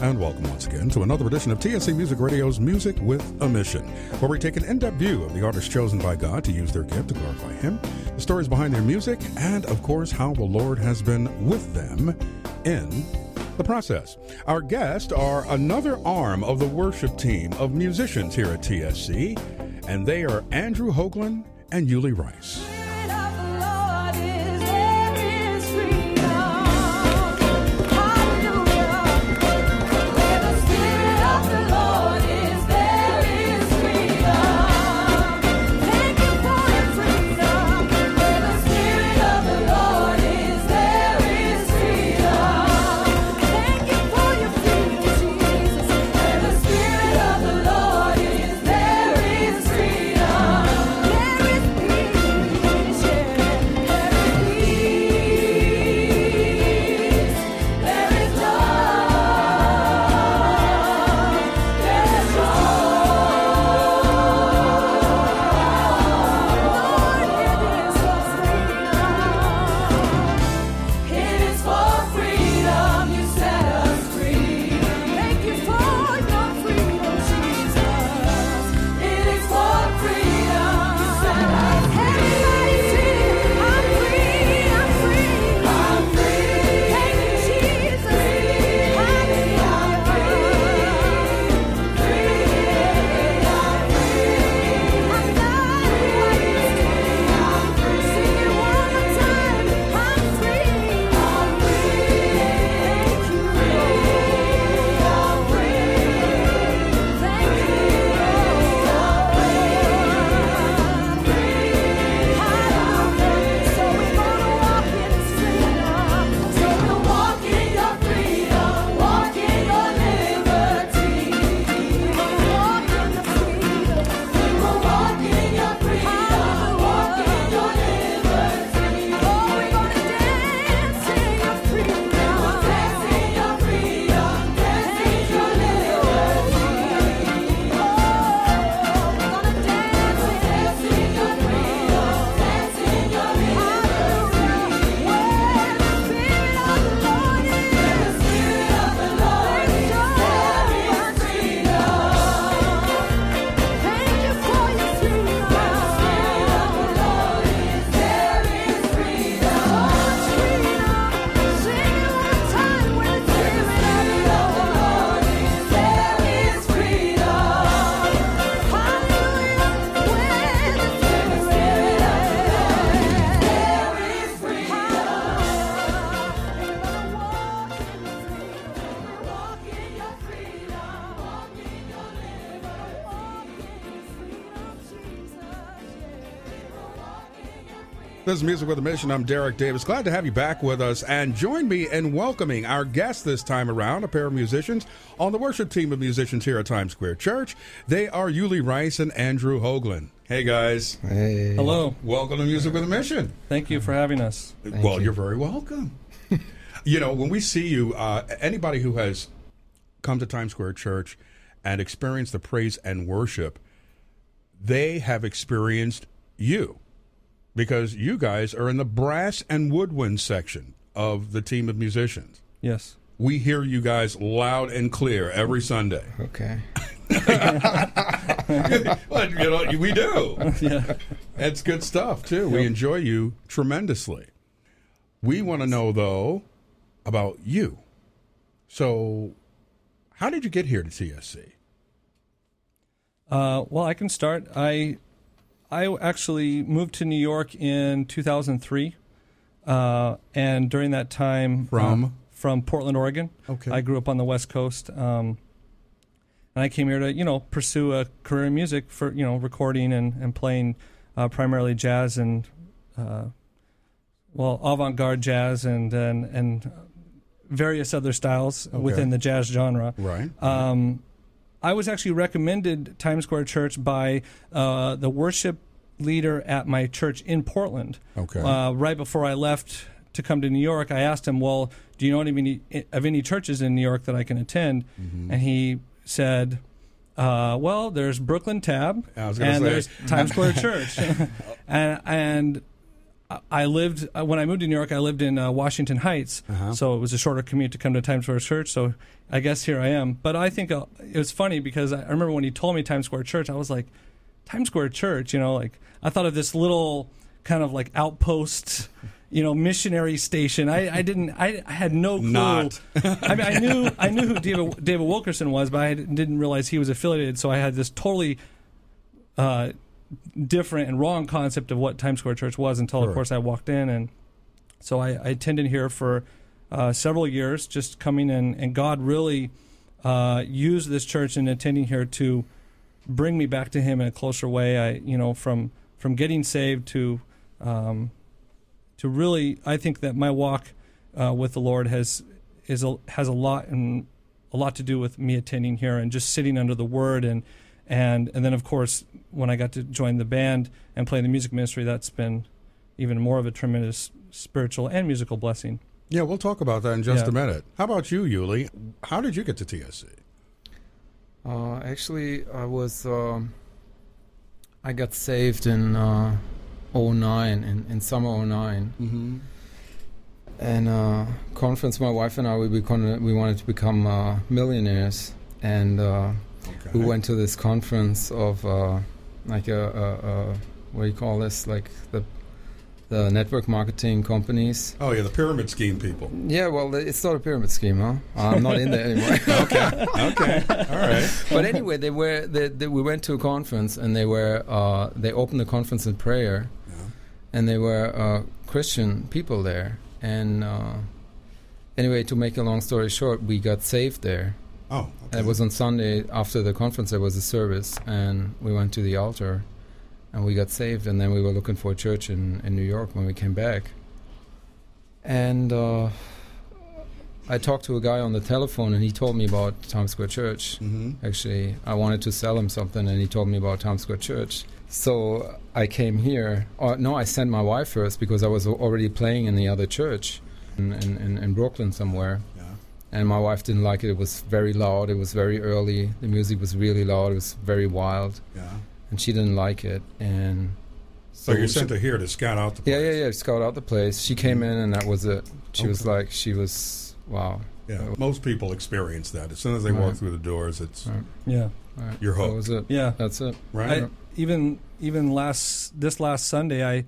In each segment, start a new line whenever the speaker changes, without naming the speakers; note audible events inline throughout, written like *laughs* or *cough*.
and welcome once again to another edition of TSC Music Radio's Music with a Mission, where we take an in depth view of the artists chosen by God to use their gift to glorify Him, the stories behind their music, and of course, how the Lord has been with them in the process. Our guests are another arm of the worship team of musicians here at TSC, and they are Andrew Hoagland and Yuli Rice. This is Music with a Mission. I'm Derek Davis. Glad to have you back with us and join me in welcoming our guest this time around, a pair of musicians on the worship team of musicians here at Times Square Church. They are Yuli Rice and Andrew Hoagland. Hey guys.
Hey.
Hello.
Welcome to Music with a Mission.
Thank you for having us.
Thank
well,
you.
you're very welcome. *laughs* you know, when we see you, uh, anybody who has come to Times Square Church and experienced the praise and worship, they have experienced you because you guys are in the brass and woodwind section of the team of musicians.
Yes.
We hear you guys loud and clear every Sunday.
Okay. *laughs*
well, you know, we do. *laughs*
Yeah.
That's good stuff too. We enjoy you tremendously. We want to know though about you. So, how did you get here to TSC?
Uh, well, I can start. I I actually moved to New York in 2003, uh, and during that time,
From?
uh, from Portland, Oregon.
Okay.
I grew up on the West Coast, um, and I came here to you know pursue a career in music for you know recording and and playing uh, primarily jazz and uh, well avant-garde jazz and and and various other styles within the jazz genre.
Right.
Um, I was actually recommended Times Square Church by uh, the worship leader at my church in Portland.
Okay.
Uh, right before I left to come to New York, I asked him, "Well, do you know of any of any churches in New York that I can attend?"
Mm-hmm.
And he said. Uh, well, there's Brooklyn Tab, and
say.
there's Times Square *laughs* Church, *laughs* and and I- lived uh, when I moved to New York. I lived in uh, Washington Heights,
Uh-huh.
so it was a shorter commute to come to Times Square Church. So I guess here I am. But I think uh, it was funny because I I remember when he told me Times Square Church, I was like, Times Square Church. You know, like I thought of this little kind of like outpost. You know, missionary station. I, I didn't. I, I had no clue.
Not.
I mean, I knew I knew who David, David Wilkerson was, but I didn't realize he was affiliated. So I had this totally uh, different and wrong concept of what Times Square Church was until,
Sure.
of course, I walked in. And so I, I attended here for uh, several years, just coming in, and God really uh, used this church and attending here to bring me back to Him in a closer way. I, you know, from from getting saved to um, to really, I think that my walk uh, with the Lord has is a, has a lot and a lot to do with me attending here and just sitting under the Word and and and then of course when I got to join the band and play in the music ministry, that's been even more of a tremendous spiritual and musical blessing.
Yeah, we'll talk about that in just
Yeah.
a minute. How about you, Yuli? How did you get to TSC?
Uh, actually, I was. Um, I got saved in uh, 09, in, in summer 09.
Mm-hmm.
And uh, conference, my wife and I, we, become, we wanted to become uh, millionaires. And uh,
Okay.
we went to this conference of uh, like a, a, a, what do you call this? Like the, the network marketing companies.
Oh yeah, the pyramid scheme people.
Yeah, well, it's not a pyramid scheme, huh? I'm not in there anymore. *laughs*
Okay, okay, all right.
but anyway, they were. They, they, we went to a conference, and they were. Uh, they opened the conference in prayer,
Yeah.
and they were uh, Christian people there. And uh, anyway, to make a long story short, we got saved there.
Oh, okay.
It was on Sunday after the conference. There was a service, and we went to the altar, and we got saved. And then we were looking for a church in in New York when we came back. And uh, I talked to a guy on the telephone, and he told me about Times Square Church.
Mm-hmm.
Actually, I wanted to sell him something, and he told me about Times Square Church. So I came here. Or no, I sent my wife first because I was already playing in the other church in, in, in Brooklyn somewhere.
Yeah.
And my wife didn't like it. It was very loud. It was very early. The music was really loud. It was very wild,
Yeah.
and she didn't like it. And
So you're sent her here to scout out the place.
yeah, yeah, yeah. Scout out the place. She came in, and that was it. She was like, she was wow.
Yeah. Most people experience that. As soon as they walk through the doors, it's
Right.
Yeah,
Right.
You're
That was it.
yeah.
That's it.
right.
I, even even last this last Sunday, I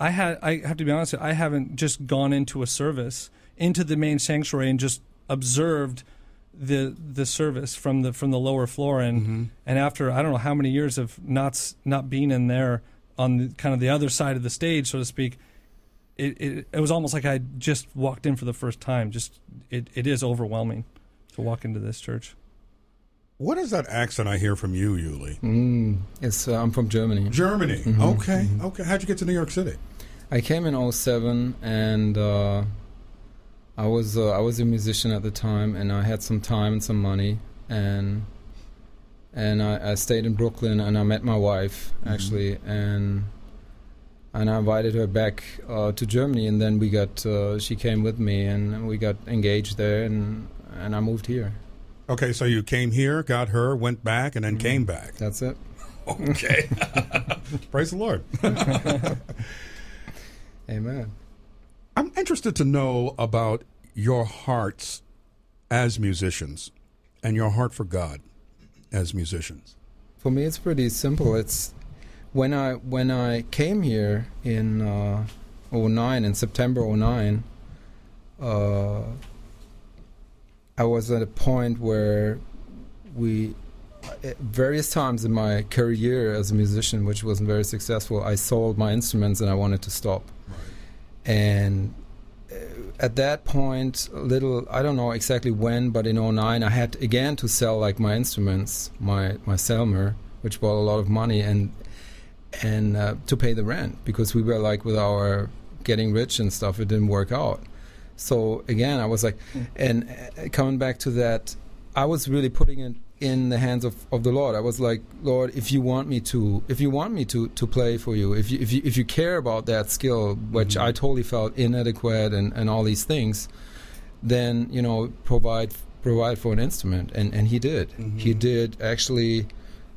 I had I have to be honest, I haven't just gone into a service into the main sanctuary and just observed the the service from the from the lower floor and
Mhm.
and after I don't know how many years of not not being in there on the, kind of the other side of the stage, so to speak. It, it it was almost like I just walked in for the first time. Just it, it is overwhelming to walk into this church.
What is that accent I hear from you, Yuli?
Mm, it's, uh, I'm from Germany.
Germany.
Mhm,
Okay.
mhm.
Okay. How'd you get to New York City?
I came in 07 and uh, I was uh, I was a musician at the time and I had some time and some money and and I, I stayed in Brooklyn and I met my wife
Mhm.
actually and and I invited her back uh, to Germany and then we got uh, she came with me and we got engaged there and and I moved here.
Okay, so you came here, got her, went back, and then
Mhm.
came back.
That's it. *laughs*
Okay. *laughs* Praise the Lord. *laughs*
Amen.
I'm interested to know about your hearts as musicians and your heart for God as musicians.
For me, it's pretty simple. It's when I when I came here in uh, 09, in September 09, uh, I was at a point where we, at various times in my career as a musician, which wasn't very successful, I sold my instruments and I wanted to stop. And uh, at that point, little, I don't know exactly when, but in 09, I had again to sell like my instruments, my, my Selmer, which brought a lot of money, and and uh, to pay the rent because we were like with our getting rich and stuff, it didn't work out. So again, I was like,
Mm.
and uh, coming back to that, I was really putting it in the hands of, of the Lord. I was like, Lord, if you want me to, if you want me to, to play for you, if you, if you, if you care about that skill, which
Mhm.
I totally felt inadequate and, and all these things, then, you know, provide, provide for an instrument. And, and he did. He
Mhm.
did actually,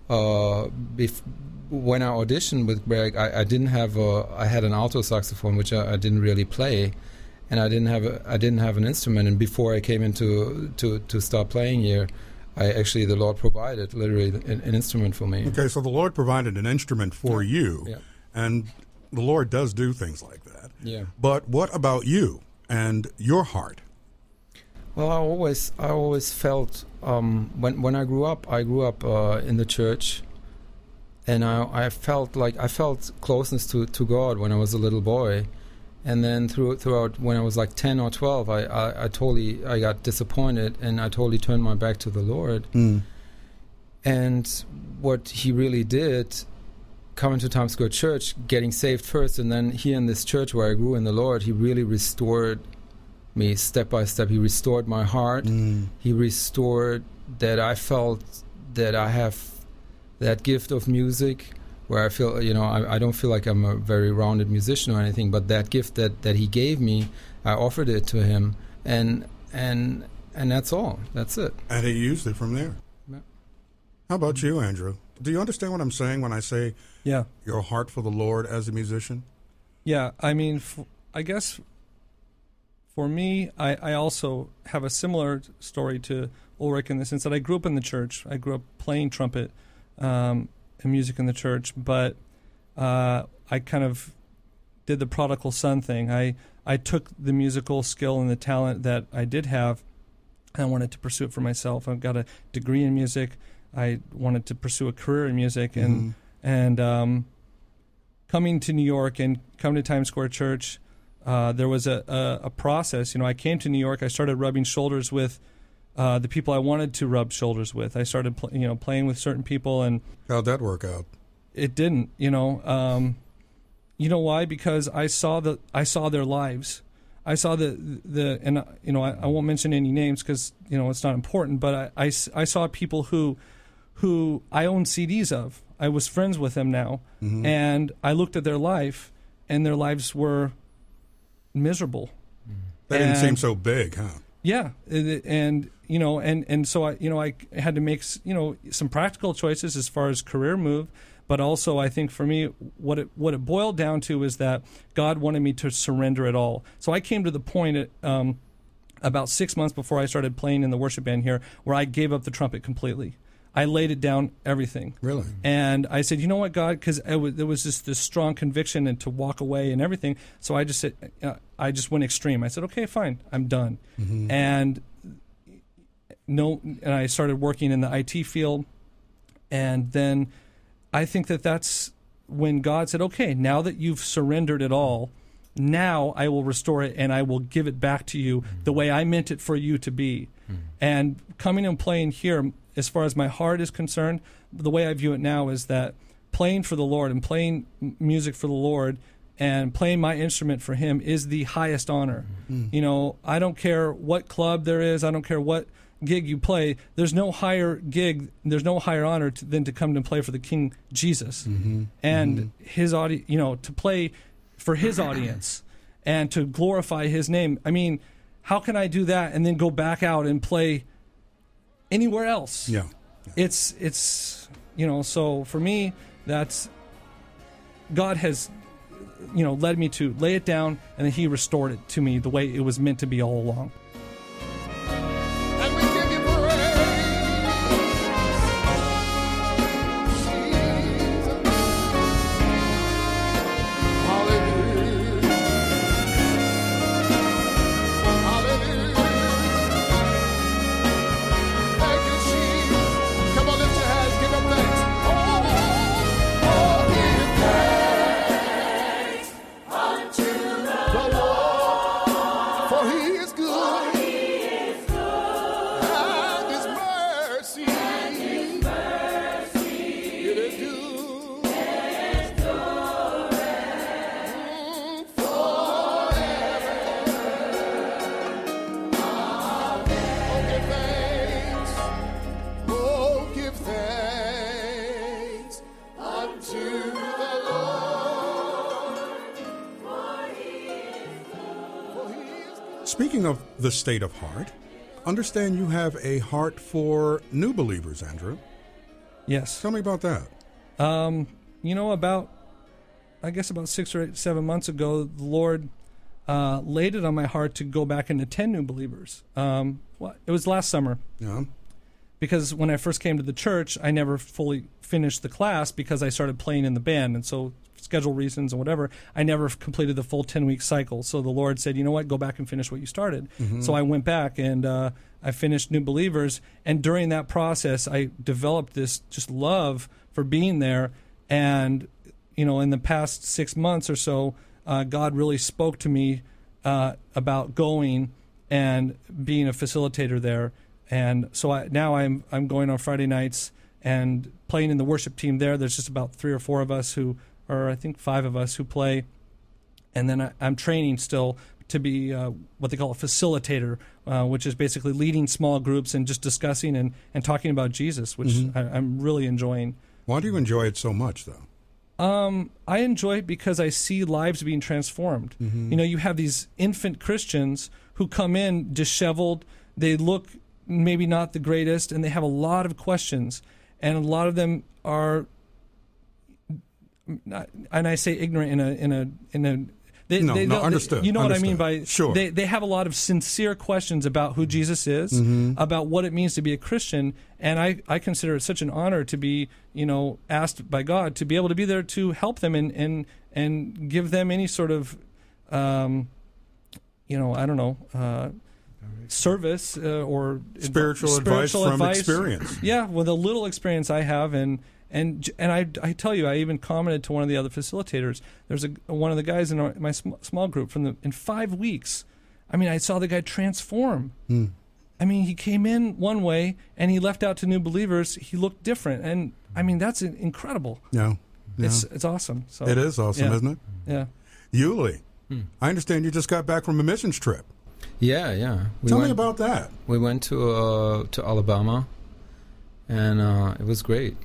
uh, bef- when I auditioned with Greg, I, I, didn't have a. I had an alto saxophone, which I, I, didn't really play, and I didn't have a. I didn't have an instrument. And before I came into to to start playing here, I actually the Lord provided literally an, an instrument for me.
Okay, so the Lord provided an instrument for
yeah.
you,
yeah.
and the Lord does do things like that.
Yeah.
But what about you and your heart?
Well, I always I always felt um, when when I grew up, I grew up uh, in the church, and I I felt like I felt closeness to, to God when I was a little boy, and then through, throughout when I was like ten or twelve, I, I, I totally I got disappointed and I totally turned my back to the Lord.
Mm.
And what He really did, coming to Times Square Church, getting saved first, and then here in this church where I grew in the Lord, He really restored me step by step. He restored my heart.
Mm.
He restored that I felt that I have that gift of music where I feel, you know, I, I, don't feel like I'm a very rounded musician or anything, but that gift that, that he gave me, I offered it to him, and and and that's all. That's it.
And he used it from there.
Yeah.
How about you, Andrew? Do you understand what I'm saying when I say,
yeah,
your heart for the Lord as a musician?
Yeah, I mean, f- I guess for me, I, I also have a similar story to Ulrich in the sense that I grew up in the church. I grew up playing trumpet um, and music in the church, but uh, I kind of did the prodigal son thing. I I took the musical skill and the talent that I did have, and I wanted to pursue it for myself. I've got a degree in music. I wanted to pursue a career in music, and
Mhm.
and um, coming to New York and coming to Times Square Church, uh, there was a, a, a process. You know, I came to New York. I started rubbing shoulders with uh, the people I wanted to rub shoulders with. I started, pl- you know, playing with certain people, and
How'd that work out?
it didn't. You know, um, you know why? Because I saw the I saw their lives. I saw the the and you know I, I won't mention any names because you know it's not important. But I I saw people who who I own CDs of. I was friends with them now,
Mhm.
and I looked at their life, and their lives were miserable.
That didn't seem so big, huh?
Yeah, and you know, and and so I, you know, I had to make you know some practical choices as far as career move, but also I think for me, what it what it boiled down to is that God wanted me to surrender it all. So I came to the point at, um, about six months before I started playing in the worship band here, where I gave up the trumpet completely. I laid it down, everything.
Really?
And I said, you know what, God, because there was just this strong conviction and to walk away and everything. So I just said, uh, I just went extreme. I said, okay, fine, I'm done.
Mhm.
And no, and I started working in the IT field. And then I think that that's when God said, okay, now that you've surrendered it all, now I will restore it and I will give it back to you the way I meant it for you to be. And coming and playing here, as far as my heart is concerned, the way I view it now is that playing for the Lord and playing music for the Lord and playing my instrument for Him is the highest honor. You know, I don't care what club there is, I don't care what gig you play. There's no higher gig, there's no higher honor to, than to come and play for the King Jesus
Mhm.
and His audience. You know, to play for His audience and to glorify His name. I mean, how can I do that and then go back out and play anywhere else?
Yeah.
it's it's you know so for me that's god has you know led me to lay it down and then he restored it to me the way it was meant to be all along
the
state of heart, understand you have a heart for new believers, Andrew.
Yes.
Tell me about that.
Um, you know, about I guess about six or eight, seven months ago, the Lord uh, laid it on my heart to go back and attend New Believers. Um, well, it was last summer
Yeah.
Because when I first came to the church, I never fully finished the class because I started playing in the band, and so schedule reasons and whatever, I never completed the full ten week cycle. So the Lord said, you know what, go back and finish what you started. So I went back and uh, I finished New Believers, and during that process, I developed this just love for being there, and you know, in the past six months or so, uh, God really spoke to me uh, about going and being a facilitator there. And so I, now I'm I'm going on Friday nights and playing in the worship team there. There's just about three or four of us who, or I think five of us who play, and then I, I'm training still to be uh, what they call a facilitator, uh, which is basically leading small groups and just discussing and, and talking about Jesus, which I, I'm really enjoying.
Why do you enjoy it so much, though?
Um, I enjoy it because I see lives being transformed. You know, you have these infant Christians who come in disheveled. They look maybe not the greatest, and they have a lot of questions, and a lot of them are. Not, and I say ignorant in a in a in a. They,
No,
they,
no,
they-
understood,
You know what I mean by
Sure.
They they have a lot of sincere questions about who Jesus is,
Mm-hmm.
about what it means to be a Christian, and I, I consider it such an honor to be you know asked by God to be able to be there to help them and and and give them any sort of um, you know I don't know uh, service uh, or
Spiritual advice from experience.
Yeah, with a little experience I have, and and and I, I tell you, I even commented to one of the other facilitators. There's a one of the guys in our, my sm- small group from the in five weeks. I mean, I saw the guy transform.
Hmm.
I mean, he came in one way and he left out to new believers. He looked different, and I mean, that's incredible.
Yeah. yeah.
It's it's awesome. So
it is awesome,
yeah.
isn't it?
Yeah.
Yuli, I understand you just got back from a missions trip.
Yeah, yeah. We
Tell
went,
me about that.
We went to uh, to Alabama, and uh, it was great.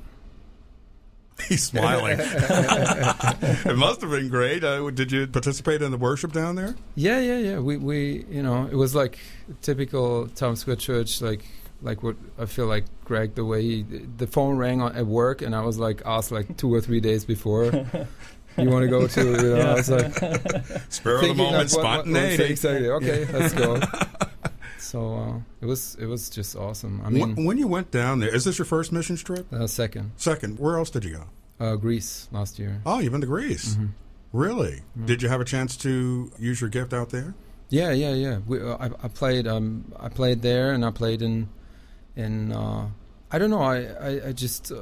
*laughs*
He's smiling. *laughs* it must have been great. Uh, did you participate in the worship down there?
Yeah, yeah, yeah. We we you know it was like typical Town Square Church, like like what I feel like Greg the way he, the phone rang on, at work, and I was like asked like two or three days before. *laughs* You want to go to? You know, I was like *laughs*
Spur of the moment, spontaneity.
exactly. Okay, let's go. *laughs* So uh, it was it was just awesome. I mean,
when, when you went down there, is this your first missions trip?
uh, second
Second, where else did you go?
uh, Greece last year.
Oh, you've been to Greece.
Mhm.
Really? Did you have a chance to use your gift out there?
Yeah, yeah, yeah. We, uh, I, I played. Um, I played there, and I played in, in. Uh, I don't know. I, I, I just uh,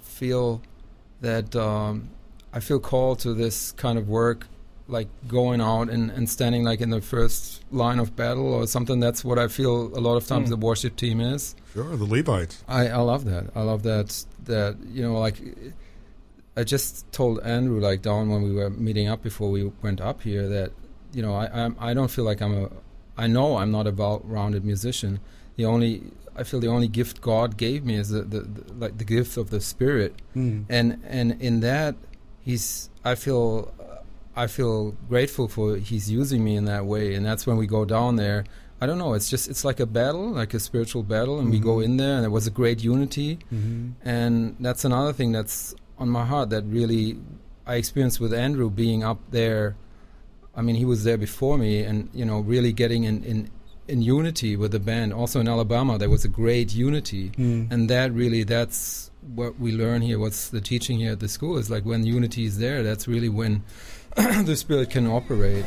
feel that um, I feel called to this kind of work, like going out and, and standing like in the first line of battle or something. That's what I feel a lot of times
Mm.
the worship team is.
Sure, the Levites.
I, I love that. I love that. That you know, like I just told Andrew, like down when we were meeting up before we went up here, that you know, I I'm, I don't feel like I'm a. I know I'm not a well-rounded musician. The only I feel the only gift God gave me is the, the, the like the gift of the Spirit,
Mm.
and and in that He's. I feel. I feel grateful for He's using me in that way, and that's when we go down there. I don't know. It's just it's like a battle, like a spiritual battle, and we go
Mhm.
in there, and it was a great unity.
Mm-hmm.
And that's another thing that's on my heart that really I experienced with Andrew being up there. I mean, he was there before me, and you know, really getting in in, in unity with the band. Also in Alabama, there was a great unity,
Mm.
and that really that's what we learn here. What's the teaching here at the school is like when unity is there. That's really when *clears throat* the spirit can operate.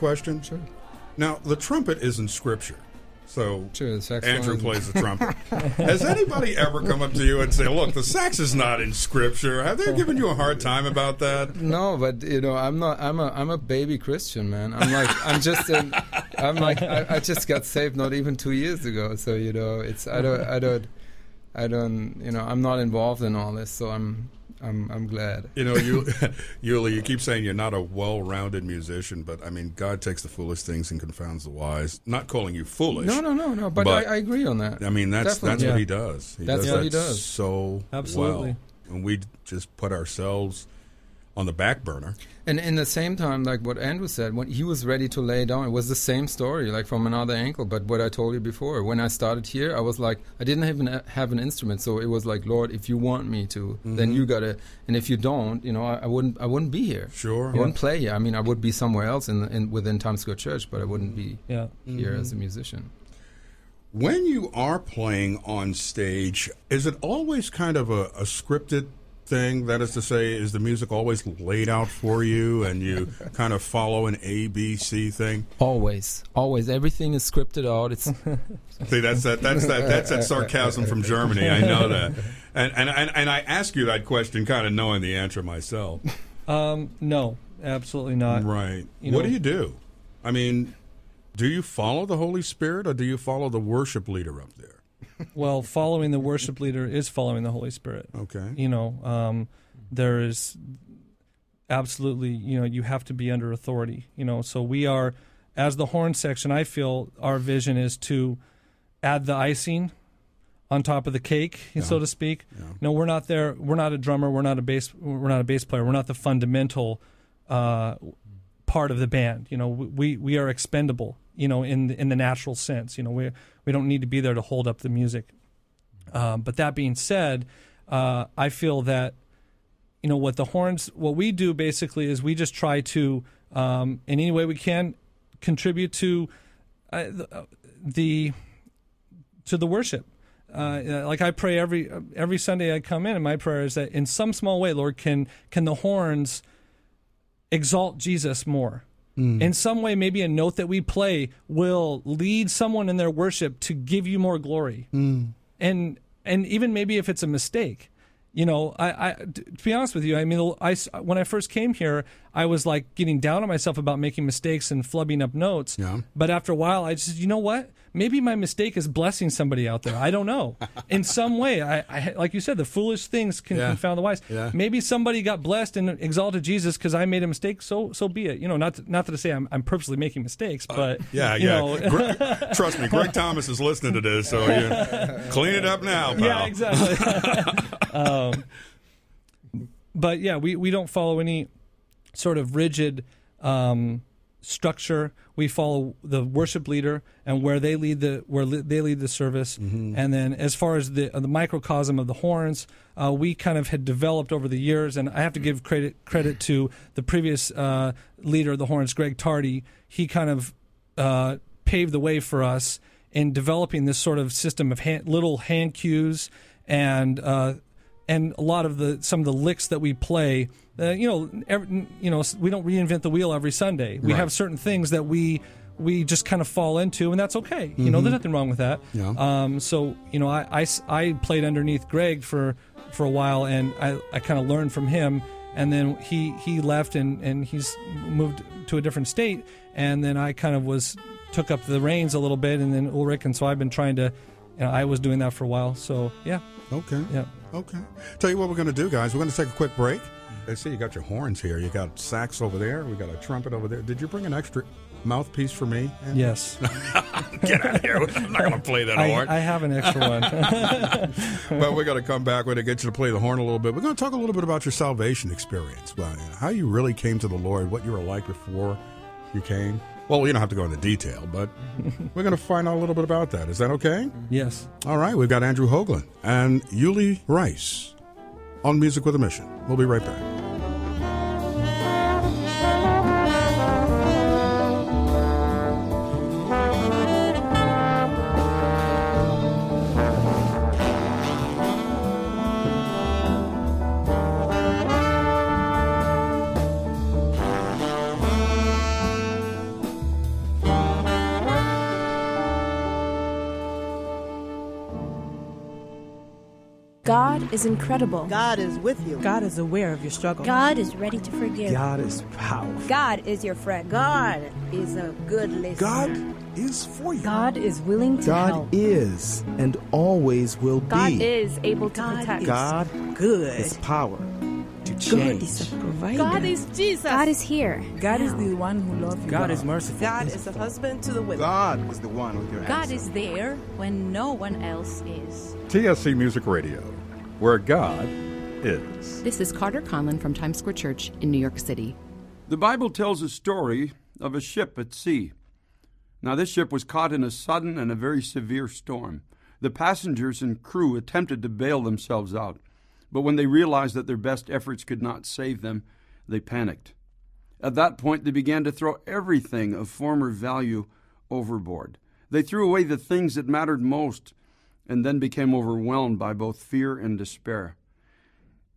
Question?
Sure.
Now, the trumpet is in Scripture, so
Sure,
Andrew plays the trumpet. *laughs* Has anybody ever come up to you and say, "Look, the sax is not in Scripture"? Have they given you a hard time about that?
No, but you know, I'm not. I'm a. I'm a baby Christian, man. I'm like. I'm just. An, I'm like, I, I just got saved not even two years ago. So you know, it's I don't, I don't, I don't, you know, I'm not involved in all this. So I'm, I'm, I'm glad.
You know, you, *laughs* *laughs* Yuli, you keep saying you're not a well-rounded musician, but I mean, God takes the foolish things and confounds the wise. Not calling you foolish.
No, no, no, no. But,
But-
I, I agree on that.
I mean, that's
Definitely.
that's
Yeah.
what he does. He
That's
does
what
that
he does.
so
Absolutely.
well, and we just put ourselves on the back burner.
And in the same time, like what Andrew said, when he was ready to lay down, it was the same story, like from another angle. But what I told you before, when I started here, I was like, I didn't even have an instrument, so it was like, Lord, if you want me to, then mm-hmm. you gotta, and if you don't, you know, I, I wouldn't, I wouldn't be here.
Sure.
I wouldn't play here. I mean, I would be somewhere else in, in within Times Square Church, but I wouldn't be mm-hmm.
Yeah.
here as a mm-hmm. musician.
When you are playing on stage, is it always kind of a, a scripted thing? That is to say, is the music always laid out for you and you *laughs* kind of follow an A, B, C thing?
Always, always, everything is scripted out. It's *laughs*
See, that's that. That's that. That's that sarcasm from Germany. I know that, and and and, and I ask you that question, kind of knowing the answer myself. *laughs*
Um, no, absolutely not.
right.
you
what
know-
do you do? I mean, do you follow the Holy Spirit, or do you follow the worship leader up there?
Well, following the worship leader is following the Holy Spirit.
Okay.
You know, um, there is absolutely, you know, you have to be under authority. You know, so we are, as the horn section, I feel our vision is to add the icing on top of the cake, so to speak.
Yeah.
No, we're not there. We're not a drummer. We're not a bass. We're not a bass player. We're not the fundamental uh, part of the band. You know, we we are expendable. You know, in the, in the natural sense. You know, we we don't need to be there to hold up the music. Um, but that being said, uh, I feel that you know what the horns. What we do basically is we just try to, um, in any way we can, contribute to uh, the, the to the worship. Uh, like I pray every every Sunday I come in, and my prayer is that in some small way, Lord, can can the horns exalt Jesus more. Mm. In some way, maybe a note that we play will lead someone in their worship to give you more glory. Mm. And and even maybe if it's a mistake, you know, I, I to be honest with you, I mean, I when I first came here, I was like getting down on myself about making mistakes and flubbing up notes.
Yeah.
But after a while, I just, you know what? Maybe my mistake is blessing somebody out there. I don't know. *laughs* In some way, I, I like you said, the foolish things can
Yeah.
confound the wise.
Yeah.
Maybe somebody got blessed and exalted Jesus because I made a mistake. So so be it. You know, not to, not to say I'm, I'm purposely making mistakes, but
Uh, Yeah,
you
yeah. *laughs* trust me, Greg Thomas is listening to this, so you *laughs* clean it up now, pal.
yeah, exactly. um, but yeah, we, we don't follow any sort of rigid um, structure. We follow the worship leader and where they lead the where li- they lead the service. And then as far as the uh, the microcosm of the horns, uh, we kind of had developed over the years. And I have to give credit credit to the previous uh, leader of the horns, Greg Tardy. He kind of uh, paved the way for us in developing this sort of system of hand, little hand cues and uh, and a lot of the some of the licks that we play. Uh, you know, every, you know, we don't reinvent the wheel every Sunday. We
Right.
have certain things that we we just kind of fall into, and that's okay. You know, there's nothing wrong with that.
Yeah.
Um, so you know, I, I I played underneath Greg for for a while, and I, I kind of learned from him. And then he he left, and and he's moved to a different state. And then I kind of was took up the reins a little bit, and then Ulrich, and so I've been trying to. You know, I was doing that for a while. So yeah,
Okay.
yeah.
Okay. Tell you what we're going to do, guys. We're going to take a quick break. I see you got your horns here. You got sax over there. We got a trumpet over there. Did you bring an extra mouthpiece for me?
Yes, *laughs*
Get out of here. I'm not going to play that
I,
horn.
I have an extra one. *laughs* *laughs*
but we're going to come back. We're going to get you to play the horn a little bit. We're going to talk a little bit about your salvation experience, well, how you really came to the Lord, what you were like before you came. Well, you don't have to go into detail, but *laughs* we're going to find out a little bit about that. Is that okay?
yes.
All right. We've got Andrew Hoagland and Yuli Rice on Music with a Mission. We'll be right back.
Is incredible.
God is with you.
God is aware of your struggle.
God is ready to forgive.
God is powerful.
God is your friend.
God is a good listener.
God is for you.
God is willing to
God
help.
is and always will
God
be.
God is able to
God
protect.
is
God
good.
has power to change.
God is a provider.
God is Jesus.
God is here.
God is the one who loves you.
God is merciful.
God is a husband to the widow.
God is the one with your hands.
God
answer.
is there when no one else is.
TSC Music Radio, where God is.
This is Carter Conlon from Times Square Church in New York City.
The Bible tells a story of a ship at sea. Now, this ship was caught in a sudden and a very severe storm. The passengers and crew attempted to bail themselves out, but when they realized that their best efforts could not save them, they panicked. At that point, they began to throw everything of former value overboard. They threw away the things that mattered most and then became overwhelmed by both fear and despair.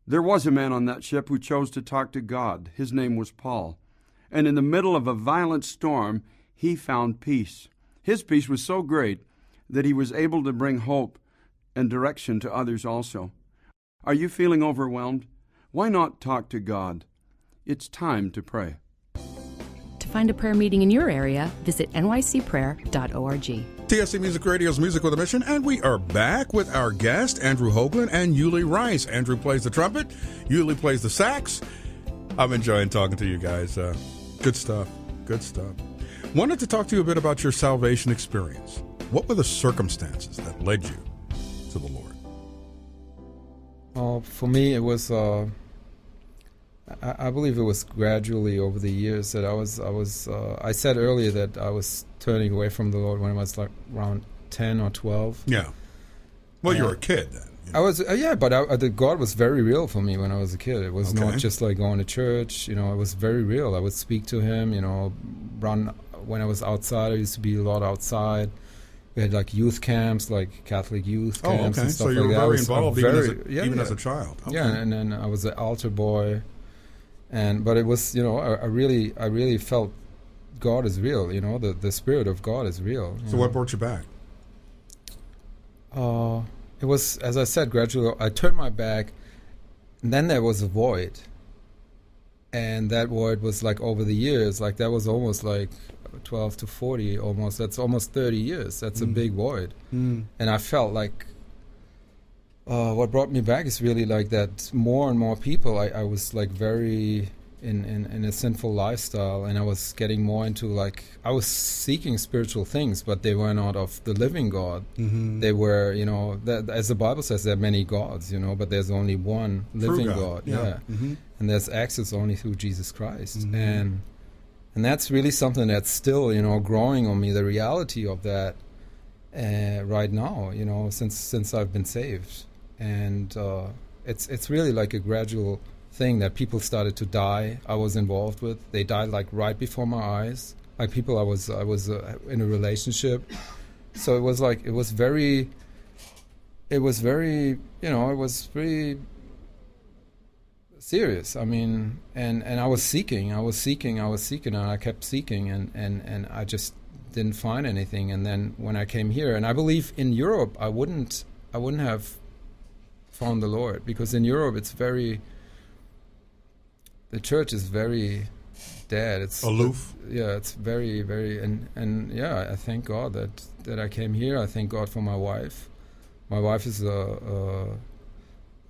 There was a man on that ship who chose to talk to God. His name was Paul. And in the middle of a violent storm, he found peace. His peace was so great that he was able to bring hope and direction to others also. Are you feeling overwhelmed? Why not talk to God? It's time to pray.
To find a prayer meeting in your area, visit nycprayer.org.
TSC Music Radio's Music with a Mission, and we are back with our guest, Andrew Hoagland and Yuli Rice. Andrew plays the trumpet, Yuli plays the sax. I'm enjoying talking to you guys. Uh, good stuff. Good stuff. Wanted to talk to you a bit about your salvation experience. What were the circumstances that led you to the Lord?
Well, for me, it was. Uh, I, I believe it was gradually over the years that I was. I was. Uh, I said earlier that I was turning away from the Lord when I was like around ten or twelve.
Yeah. Well, you
Uh,
were a kid then.
I was, uh, yeah, but I, uh, the God was very real for me when I was a kid. It was
Okay.
not just like going to church. You know, it was very real. I would speak to Him. You know, run when I was outside. I used to be a lot outside. We had like youth camps, like Catholic youth
Oh,
camps
okay.
and stuff
So you
like
were
that. I
very
uh,
involved even, as, a,
yeah,
even
yeah.
as a child. Okay.
Yeah, and then I was an altar boy, and but it was you know I, I really I really felt God is real. You know the the spirit of God is real.
so
know.
what brought you back?
Uh, it was, as I said, gradually. I turned my back, and then there was a void. And that void was like over the years, like that was almost like 12 to 40, almost. That's almost 30 years. That's a
Mm.
big void.
Mm.
And I felt like uh, what brought me back is really like that more and more people, I, I was like very in, in, in a sinful lifestyle and I was getting more into like, I was seeking spiritual things, but they were not of the living God
Mm-hmm.
they were, you know, that, as the Bible says, there are many gods, you know, but there's only one living God, yeah.
Mm-hmm.
and there's access only through Jesus Christ,
Mhm.
and and that's really something that's still, you know, growing on me. The reality of that uh, right now, you know, since since I've been saved, and uh, it's it's really like a gradual thing that people started to die. I was involved with. They died like right before my eyes. Like people, I was I was uh, in a relationship so it was like it was very it was very you know it was very serious i mean and and i was seeking i was seeking i was seeking and i kept seeking and and and i just didn't find anything and then when i came here and i believe in europe i wouldn't i wouldn't have found the lord. Because in europe it's very the church is very dead. It's
Aloof.
yeah it's very very and and yeah i thank god that that i came here. I thank god for my wife. My wife is a, a,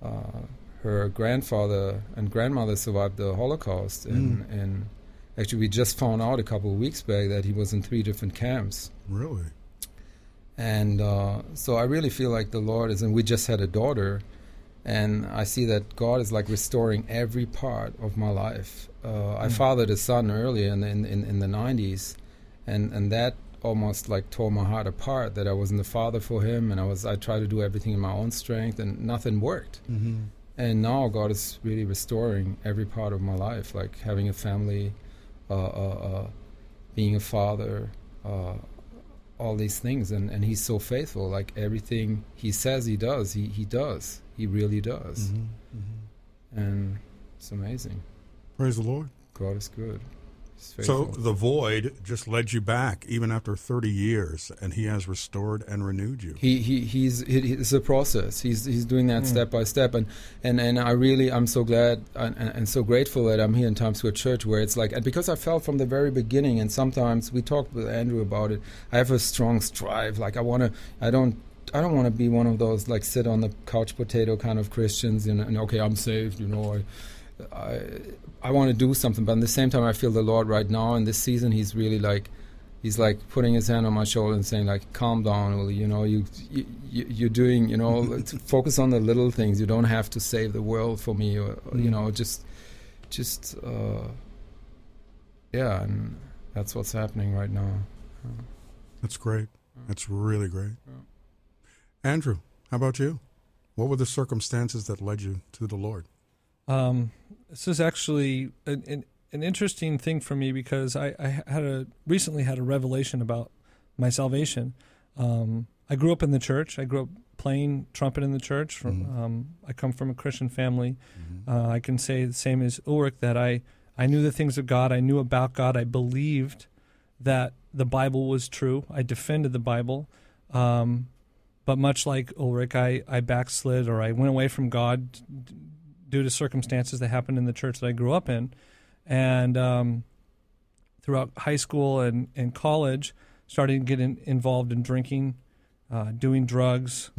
uh her grandfather and grandmother survived the holocaust and and actually we just found out a couple of weeks back that he was in three different camps.
Really?
and uh, so I really feel like the Lord is, and we just had a daughter, and I see that God is like restoring every part of my life. Uh, I
Mm.
fathered a son earlier in the, in, in, in the 90s, and, and that almost like tore my heart apart that I wasn't the father for him, and I was I tried to do everything in my own strength, and nothing worked.
Mm-hmm.
And now God is really restoring every part of my life, like having a family, uh, uh, uh, being a father, uh, all these things. And, and He's so faithful. Like everything He says He does, He, he does. He really does.
Mm-hmm.
And it's amazing.
Praise the Lord.
God is good.
So the void just led you back, even after 30 years, and He has restored and renewed you.
he, he he's it, it's a process. He's he's doing that
Mm.
step by step, and, and and I really I'm so glad and, and, and so grateful that I'm here in Times Square Church, where it's like and because I felt from the very beginning, and sometimes we talked with Andrew about it. I have a strong strive. Like I want to. I don't. I don't want to be one of those like sit on the couch potato kind of Christians, and, and okay, I'm saved. You know, I I, I want to do something, but at the same time, I feel the Lord right now in this season. He's really like he's like putting his hand on my shoulder and saying like calm down Willie. you know you, you you- you're doing you know *laughs* focus on the little things you don't have to save the world for me or, or, you
Mm.
know just just uh yeah and that's what's happening right now
That's great. That's really great. Andrew, how about you? What were the circumstances that led you to the Lord?
Um, this is actually an, an, an interesting thing for me because I, I had a recently had a revelation about my salvation. Um, I grew up in the church. I grew up playing trumpet in the church. From,
Mhm.
um, I come from a Christian family. Uh, I can say the same as Ulrich that I I knew the things of God. I knew about God. I believed that the Bible was true. I defended the Bible. Um, but much like Ulrich, I, I backslid or I went away from God due to circumstances that happened in the church that I grew up in. And um, throughout high school and, and college, started to get in, involved in drinking, uh, doing drugs,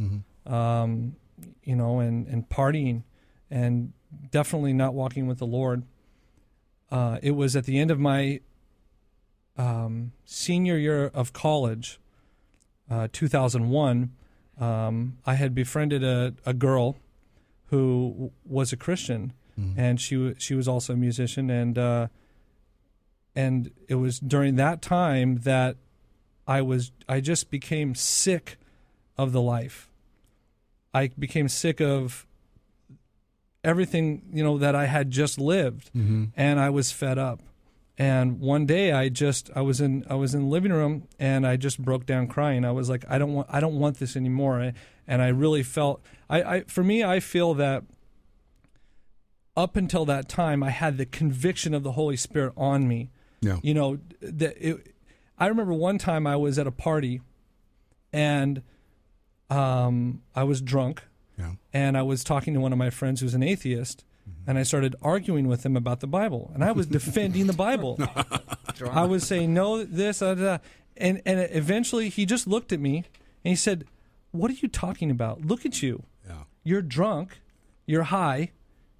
um, you know, and, and partying, and definitely not walking with the Lord. Uh, it was at the end of my um, senior year of college, uh, 2001, um, I had befriended a, a girl who w- was a Christian, and she wa she was also a musician, and uh, and it was during that time that I was I just became sick of the life. I became sick of everything you know that I had just lived,
Mhm.
and I was fed up. And one day I just I was in I was in the living room and I just broke down crying. I was like I don't want I don't want this anymore. I, and I really felt I, I for me I feel that up until that time I had the conviction of the Holy Spirit on me.
Yeah.
You know that it, I remember one time I was at a party and um, I was drunk
Yeah.
and I was talking to one of my friends who's an atheist, and I started arguing with him about the Bible, and I was defending the Bible. *laughs* I was saying no, this, uh, and and eventually he just looked at me and he said, "What are you talking about? Look at you.
Yeah.
You're drunk, you're high,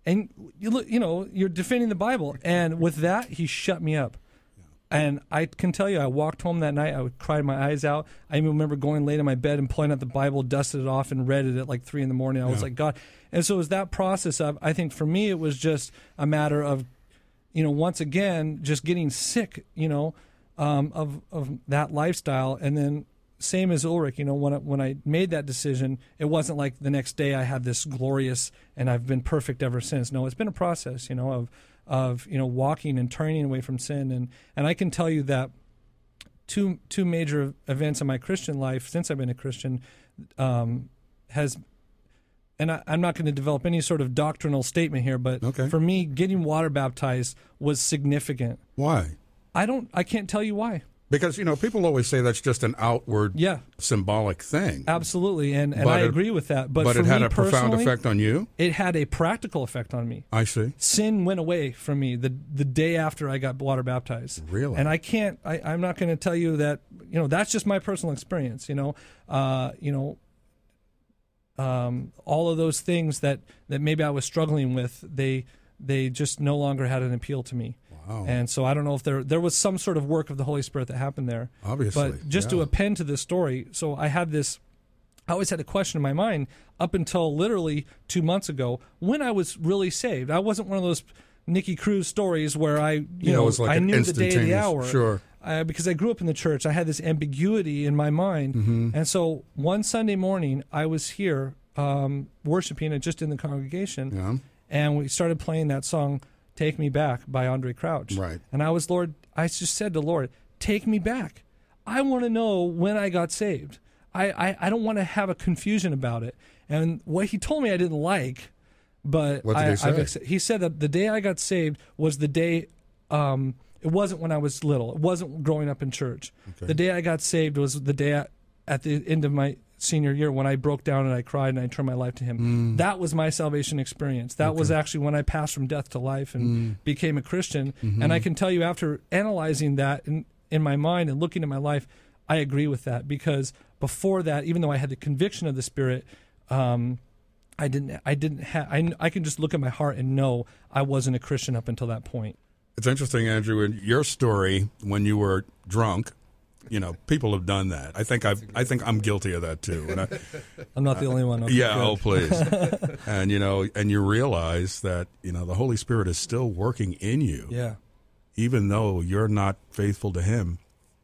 and you look, you know, you're defending the Bible." And with that, he shut me up. And I can tell you, I walked home that night. I would cry my eyes out. I even remember going late in my bed and pulling out the Bible, dusted it off, and read it at like three in the morning. I was
Yeah.
like, God. And so it was that process of, I think for me, it was just a matter of, you know, once again, just getting sick, you know, um, of of that lifestyle. And then same as Ulrich, you know, when I, when I made that decision, it wasn't like the next day I had this glorious and I've been perfect ever since. No, it's been a process, you know, of of you know walking and turning away from sin and and I can tell you that two two major events in my Christian life since I've been a Christian um, has and I, I'm not going to develop any sort of doctrinal statement here, but
Okay.
for me, getting water baptized was significant.
Why?
I don't, I can't tell you why.
Because, you know, people always say that's just an outward
Yeah.
symbolic thing.
Absolutely, and and
But
I
it-
agree with that. But,
but it had a profound effect on you?
It had a practical effect on me.
I see.
Sin went away from me the the day after I got water baptized.
Really?
And I can't. I, I'm not going to tell you that. You know, that's just my personal experience. You know, uh, you know, um, all of those things that that maybe I was struggling with, they they just no longer had an appeal to me.
Wow.
And so I don't know if there there was some sort of work of the Holy Spirit that happened there.
Obviously,
But just to append to this story, so I had this I always had a question in my mind up until literally two months ago when I was really saved. I wasn't one of those Nicky Cruz stories where I, you
Yeah, it
know,
was like
I knew the day of the hour.
sure.
Uh, because I grew up in the church, I had this ambiguity in my mind,
Mm-hmm.
and so one Sunday morning I was here um, worshiping it just in the congregation,
Yeah.
and we started playing that song "Take Me Back" by Andraé Crouch.
Right.
And I was Lord. I just said to Lord, "Take me back. I want to know when I got saved. I I, I don't want to have a confusion about it." And what he told me I didn't like, but
What did
I,
he say?
He said that the day I got saved was the day. Um, It wasn't when I was little. It wasn't growing up in church.
Okay.
The day I got saved was the day I, at the end of my senior year when I broke down and I cried and I turned my life to Him.
Mm.
That was my salvation experience. That was actually when I passed from death to life and
Mm.
became a Christian.
Mhm.
And I can tell you, after analyzing that in, in my mind and looking at my life, I agree with that because before that, even though I had the conviction of the Spirit, um, I didn't. I didn't have. I, I can just look at my heart and know I wasn't a Christian up until that point.
It's interesting, Andrew, in your story when you were drunk. You know, people have done that. I think I've, I think I'm guilty of that too. And I,
I'm not the only one. Okay,
yeah.
good.
Oh, please. *laughs* and you know, and you realize that you know the Holy Spirit is still working in you.
Yeah.
Even though you're not faithful to Him,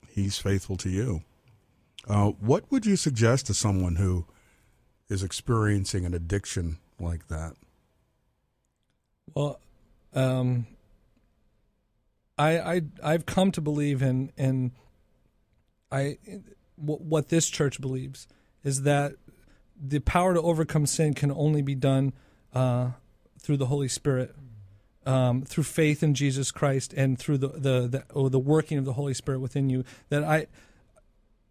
He's faithful to you. Uh, what would you suggest to someone who is experiencing an addiction like that?
Well, um, I I I've come to believe in in I what what this church believes is that the power to overcome sin can only be done uh, through the Holy Spirit, um, through faith in Jesus Christ, and through the the the, or the working of the Holy Spirit within you. That I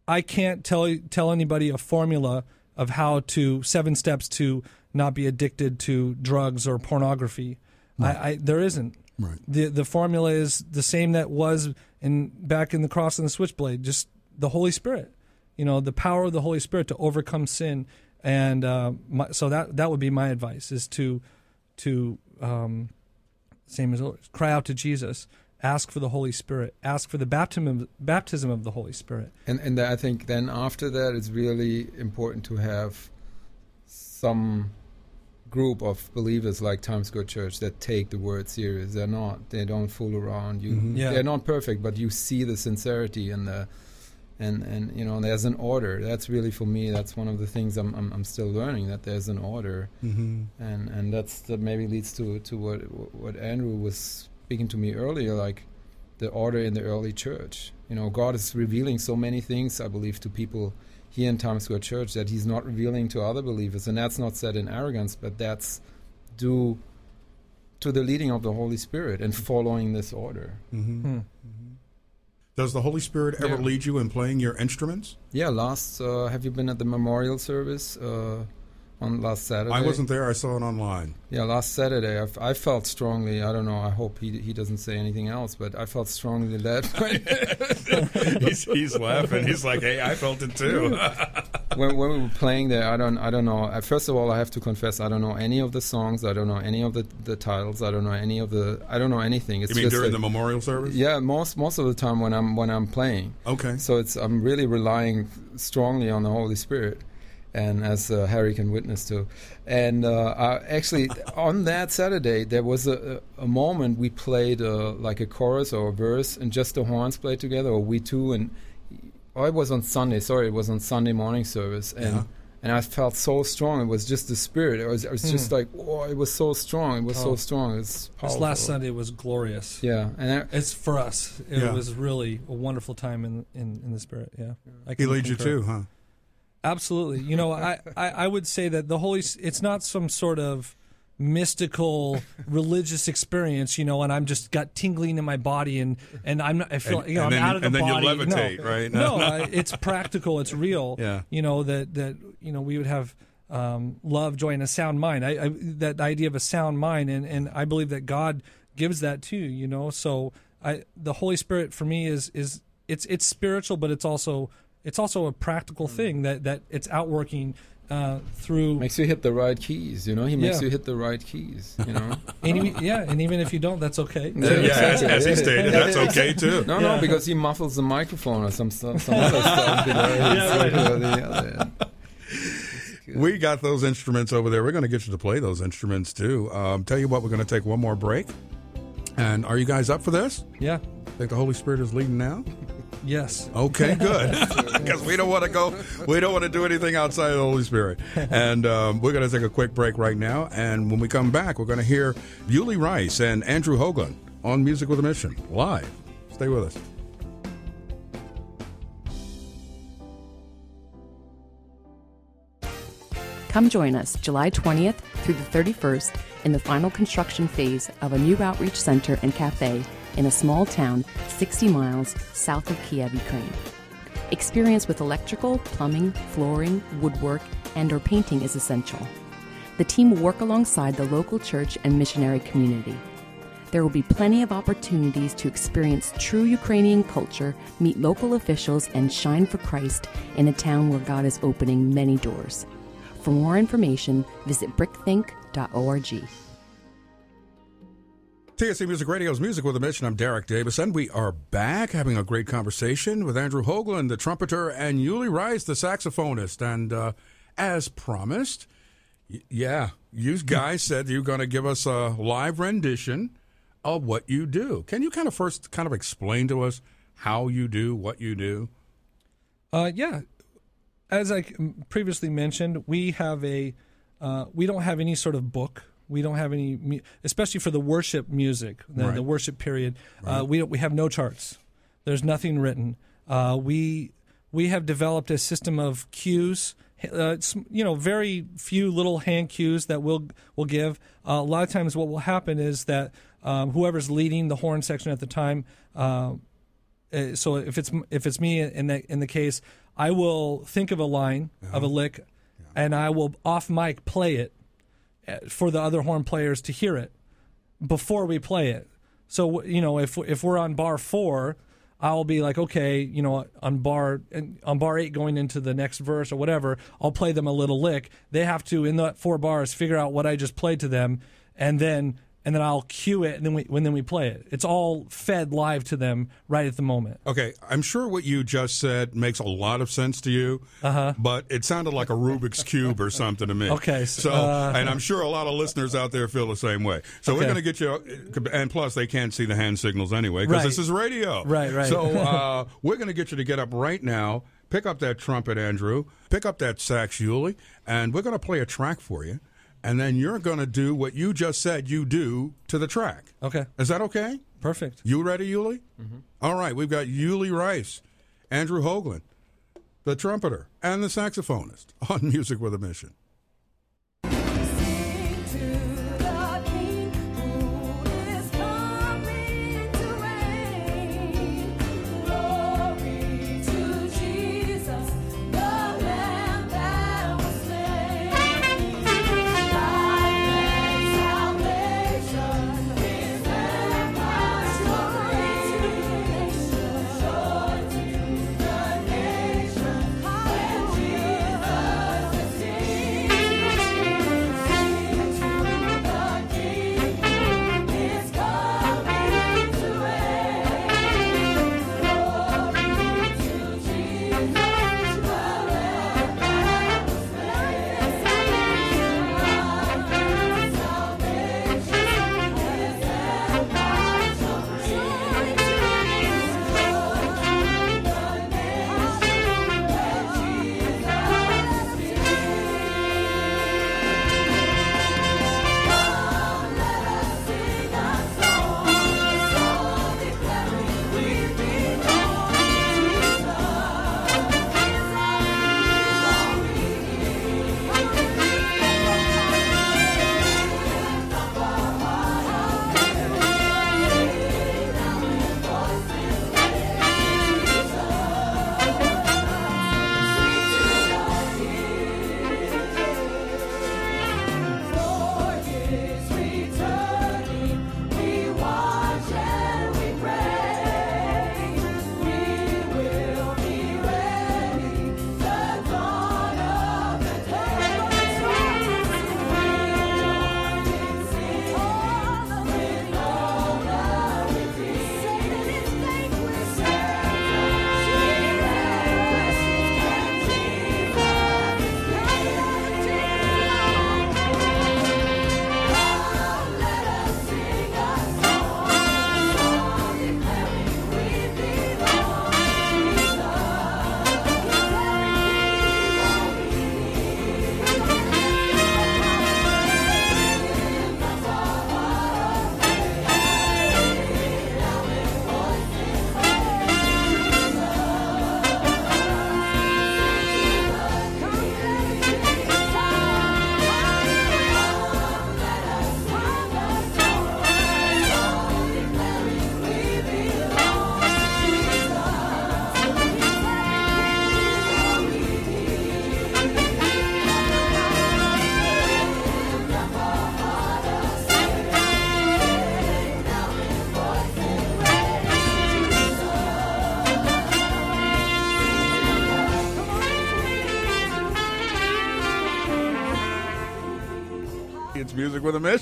I can't tell tell anybody a formula of how to seven steps to not be addicted to drugs or pornography. I, I there isn't.
Right.
The the formula is the same that was in back in the cross and the switchblade. Just the Holy Spirit. You know, the power of the Holy Spirit to overcome sin. And uh, my, so that that would be my advice: is to to um, same as always, cry out to Jesus, ask for the Holy Spirit, ask for the baptism baptism of the Holy Spirit.
And and I think then after that, it's really important to have some group of believers like Times Square Church that take the word serious. They're not. They don't fool around. You.
Mhm. Yeah.
They're not perfect, but you see the sincerity and the. And, and you know there's an order. That's really for me. That's one of the things I'm I'm, I'm still learning that there's an order,
Mhm.
and and that's that maybe leads to to what what Andrew was speaking to me earlier, like the order in the early church. You know, God is revealing so many things, I believe, to people here in Times Square Church that He's not revealing to other believers, and that's not said in arrogance, but that's due to the leading of the Holy Spirit and following this order.
Mhm.
Hmm.
Does the Holy Spirit ever
Yeah.
lead you in playing your instruments?
Yeah, last uh, have you been at the memorial service uh, on last Saturday?
I wasn't there. I saw it online.
Yeah, last Saturday, I, f- I felt strongly. I don't know. I hope he he doesn't say anything else, but I felt strongly that *laughs* *laughs*
he's, he's laughing. He's like, "Hey, I felt it too." *laughs*
when, when we were playing there, I don't I don't know. Uh, First of all, I have to confess, I don't know any of the songs. I don't know any of the, the titles. I don't know any of the. I don't know anything. It's
you mean
just
during
that-
the memorial service?
Yeah, most most of the time when I'm when I'm playing.
Okay.
So it's I'm really relying strongly on the Holy Spirit, and as uh, Harry can witness to, and uh, I, actually *laughs* on that Saturday there was a, a a moment we played uh, like a chorus or a verse, and just the horns played together, or we two, and oh, it was on Sunday. Sorry, it was on Sunday morning service, and.
Yeah.
And I felt so strong. It was just the spirit. It was, it was just
Hmm.
like, oh, it was so strong. It was so
Oh.
strong. It was
This last Sunday was glorious.
Yeah, and I,
It's for us. It
Yeah.
was really a wonderful time in in, in the spirit. Yeah, I
He
can
leads you too, huh?
Absolutely. You know, I, I, I would say that the Holy, it's not some sort of mystical religious experience, you know, and I'm just got tingling in my body and and I'm not I feel
And-
you know I'm
then-
out of the
and then you
body.
levitate,
no.
right?
No, *laughs* I, it's practical, it's real.
Yeah.
You know that that you know we would have um, love, joy, and a sound mind. I, I that idea of a sound mind, and and I believe that God gives that too. You know, so I the Holy Spirit for me is is it's it's spiritual, but it's also it's also a practical thing that that it's outworking uh, through.
makes you hit the right keys. You know, he makes
Yeah.
you hit the right keys. You know. *laughs*
and even, yeah, and even if you don't, that's okay.
Yeah, as, as he stated, that's okay too.
No,
Yeah.
no, because he muffles the microphone or some some, some other stuff. You know, *laughs*
Yeah, right.
so, yeah,
We got those instruments over there. We're going to get you to play those instruments too. Um, tell you what, we're going to take one more break. And are you guys up for this?
Yeah.
I Think the Holy Spirit is leading now?
Yes.
Okay, *laughs* good. *laughs* Because we don't want to go, we don't want to do anything outside of the Holy Spirit. And um, we're going to take a quick break right now. And when we come back, we're going to hear Yuli Rice and Andrew Hoagland on Music with a Mission live. Stay with us.
Come join us July 20th through the 31st in the final construction phase of a new outreach center and cafe in a small town 60 miles south of Kiev, Ukraine. Experience with electrical, plumbing, flooring, woodwork, and or painting is essential. The team will work alongside the local church and missionary community. There will be plenty of opportunities to experience true Ukrainian culture, meet local officials, and shine for Christ in a town where God is opening many doors. For more information, visit brickthink.org.
TSC Music Radio's Music with a Mission. I'm Derek Davis, and we are back having a great conversation with Andrew Hoagland, the trumpeter, and Yuli Rice, the saxophonist. And uh, as promised, y- yeah, you guys *laughs* said you're going to give us a live rendition of what you do. Can you kind of first kind of explain to us how you do what you do?
Uh, yeah, as I previously mentioned, we have a uh, we don't have any sort of book. We don't have any, mu- especially for the worship music, the,
Right.
the worship period. Uh, we don't, we have no charts. There's nothing written. Uh, we we have developed a system of cues. Uh, you know, very few little hand cues that we'll we'll give. Uh, a lot of times, what will happen is that um, whoever's leading the horn section at the time. Uh, uh, so if it's if it's me in the in the case, I will think of a line of a lick, and I will off mic play it uh, for the other horn players to hear it before we play it. So you know, if if we're on bar four, I'll be like, okay, you know, on bar on bar eight going into the next verse or whatever, I'll play them a little lick. They have to in the four bars figure out what I just played to them, and then and then I'll cue it, and then we when then we play it. It's all fed live to them right at the moment.
Okay, I'm sure what you just said makes a lot of sense to you, uh-huh. but it sounded like a Rubik's Cube or something to me.
Okay,
So,
uh,
and I'm sure a lot of listeners out there feel the same way. So we're going to get you, and plus they can't see the hand signals anyway because
Right.
this is radio.
Right, right.
So *laughs* uh, we're going to get you to get up right now, pick up that trumpet, Andrew, pick up that sax, Yuli, and we're going to play a track for you. And then you're going to do what you just said you do to the track.
Okay.
Is that okay?
Perfect.
You ready, Yuli? Mm-hmm. All right, we've got Yuli Rice, Andrew Hoagland, the trumpeter, and the saxophonist *laughs* on Music with a Mission.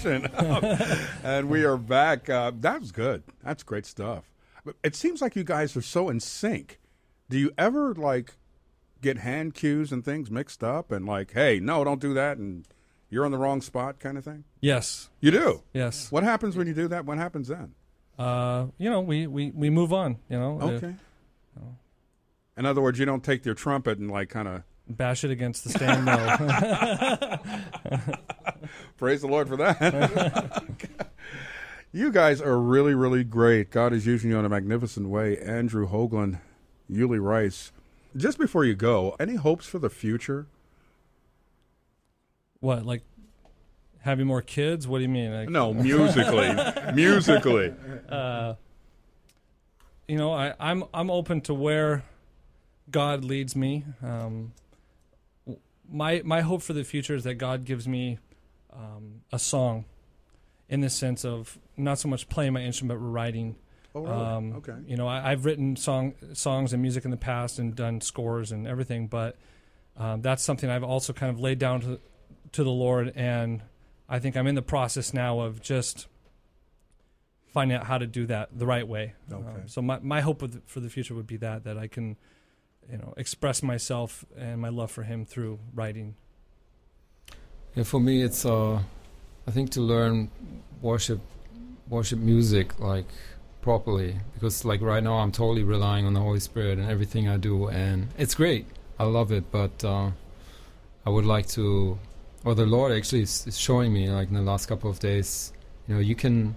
*laughs* And we are back. Uh, that was good. That's great stuff. But It seems like you guys are so in sync. Do you ever, like, get hand cues and things mixed up and, like, hey, no, don't do that, and you're on the wrong spot kind of thing?
Yes.
You do?
Yes.
What happens when you do that? What happens then?
Uh, you know, we, we, we move on. You know. Uh,
Okay. In other words, you don't take your trumpet and, like, kind of
bash it against the stand. No. *laughs* *laughs*
Praise the Lord for that. *laughs* you guys are really, really great. God is using you in a magnificent way. Andrew Hoagland, Yuli Rice. Just before you go, any hopes for the future?
what like having more kids? What do you mean? Like,
No, musically. *laughs* musically.
Uh, you know, I, I'm I'm open to where God leads me. Um, my my hope for the future is that God gives me um, a song, in the sense of not so much playing my instrument, but writing.
Oh, really?
Um,
Okay.
You know, I, I've written song songs and music in the past and done scores and everything, but um, that's something I've also kind of laid down to to the Lord, and I think I'm in the process now of just finding out how to do that the right way.
Okay.
Um, so my my hope with, for the future would be that that I can, you know, express myself and my love for Him through writing.
Yeah, for me, it's uh, I think to learn worship, worship music like properly because like right now I'm totally relying on the Holy Spirit and everything I do, and it's great. I love it, but uh, I would like to, or the Lord actually is, is showing me like in the last couple of days, you know, you can,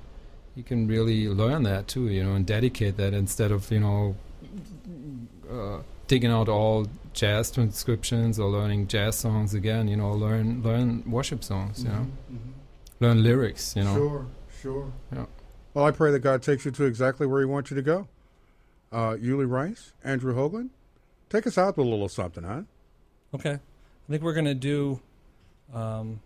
you can really learn that too, you know, and dedicate that instead of you know, uh, digging out all jazz transcriptions or learning jazz songs again. You know, learn learn worship songs. You know, learn lyrics. You know,
Sure, sure.
Yeah.
Well, I pray that God takes you to exactly where He wants you to go. Uh, Yuli Rice, Andrew Hoagland, take us out with a little something, huh?
Okay, I think we're gonna do um,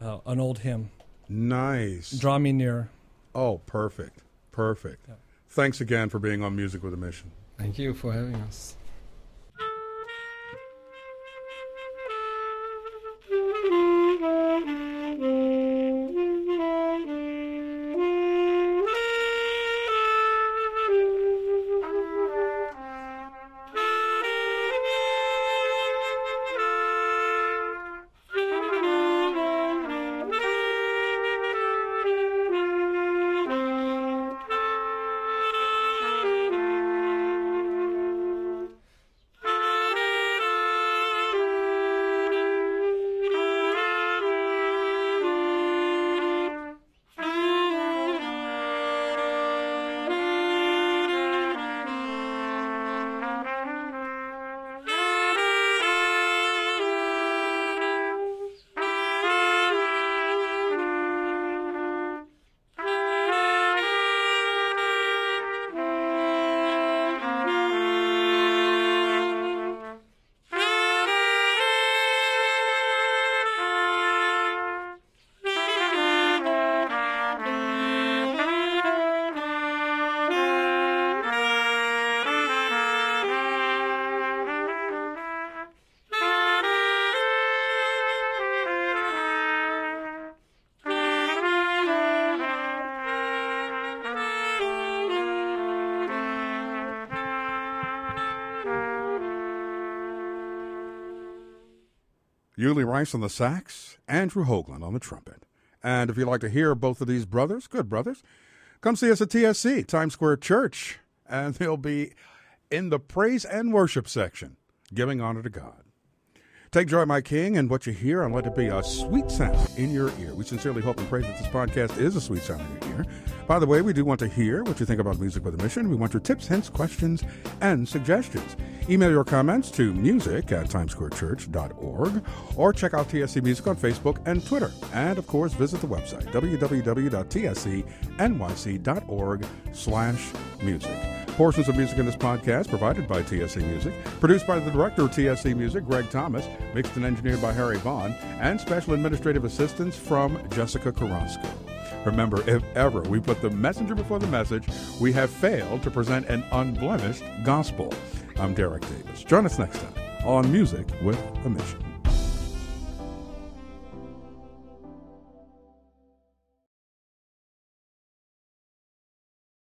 uh, an old hymn.
Nice.
Draw me near.
Oh, perfect. Perfect. Thanks again for being on Music with a Mission.
Thank you for having us.
Yuli Rice on the sax, Andrew Hoagland on the trumpet. And if you'd like to hear both of these brothers, good brothers, come see us at TSC, Times Square Church, and *laughs* they'll be in the praise and worship section, giving honor to God. Take joy, my King, in what you hear, and let it be a sweet sound in your ear. We sincerely hope and pray that this podcast is a sweet sound in your ear. By the way, we do want to hear what you think about Music with a Mission. We want your tips, hints, questions, and suggestions. Email your comments to music at timesquarechurch.org or check out TSC Music on Facebook and Twitter. And, of course, visit the website, www.tscnyc.org slash music. Portions of music in this podcast provided by TSC Music, produced by the director of TSC Music, Greg Thomas, mixed and engineered by Harry Vaughn, and special administrative assistance from Jessica Carrasco. Remember, if ever we put the messenger before the message, we have failed to present an unblemished gospel. I'm Derek Davis. Join us next time on Music with a Mission.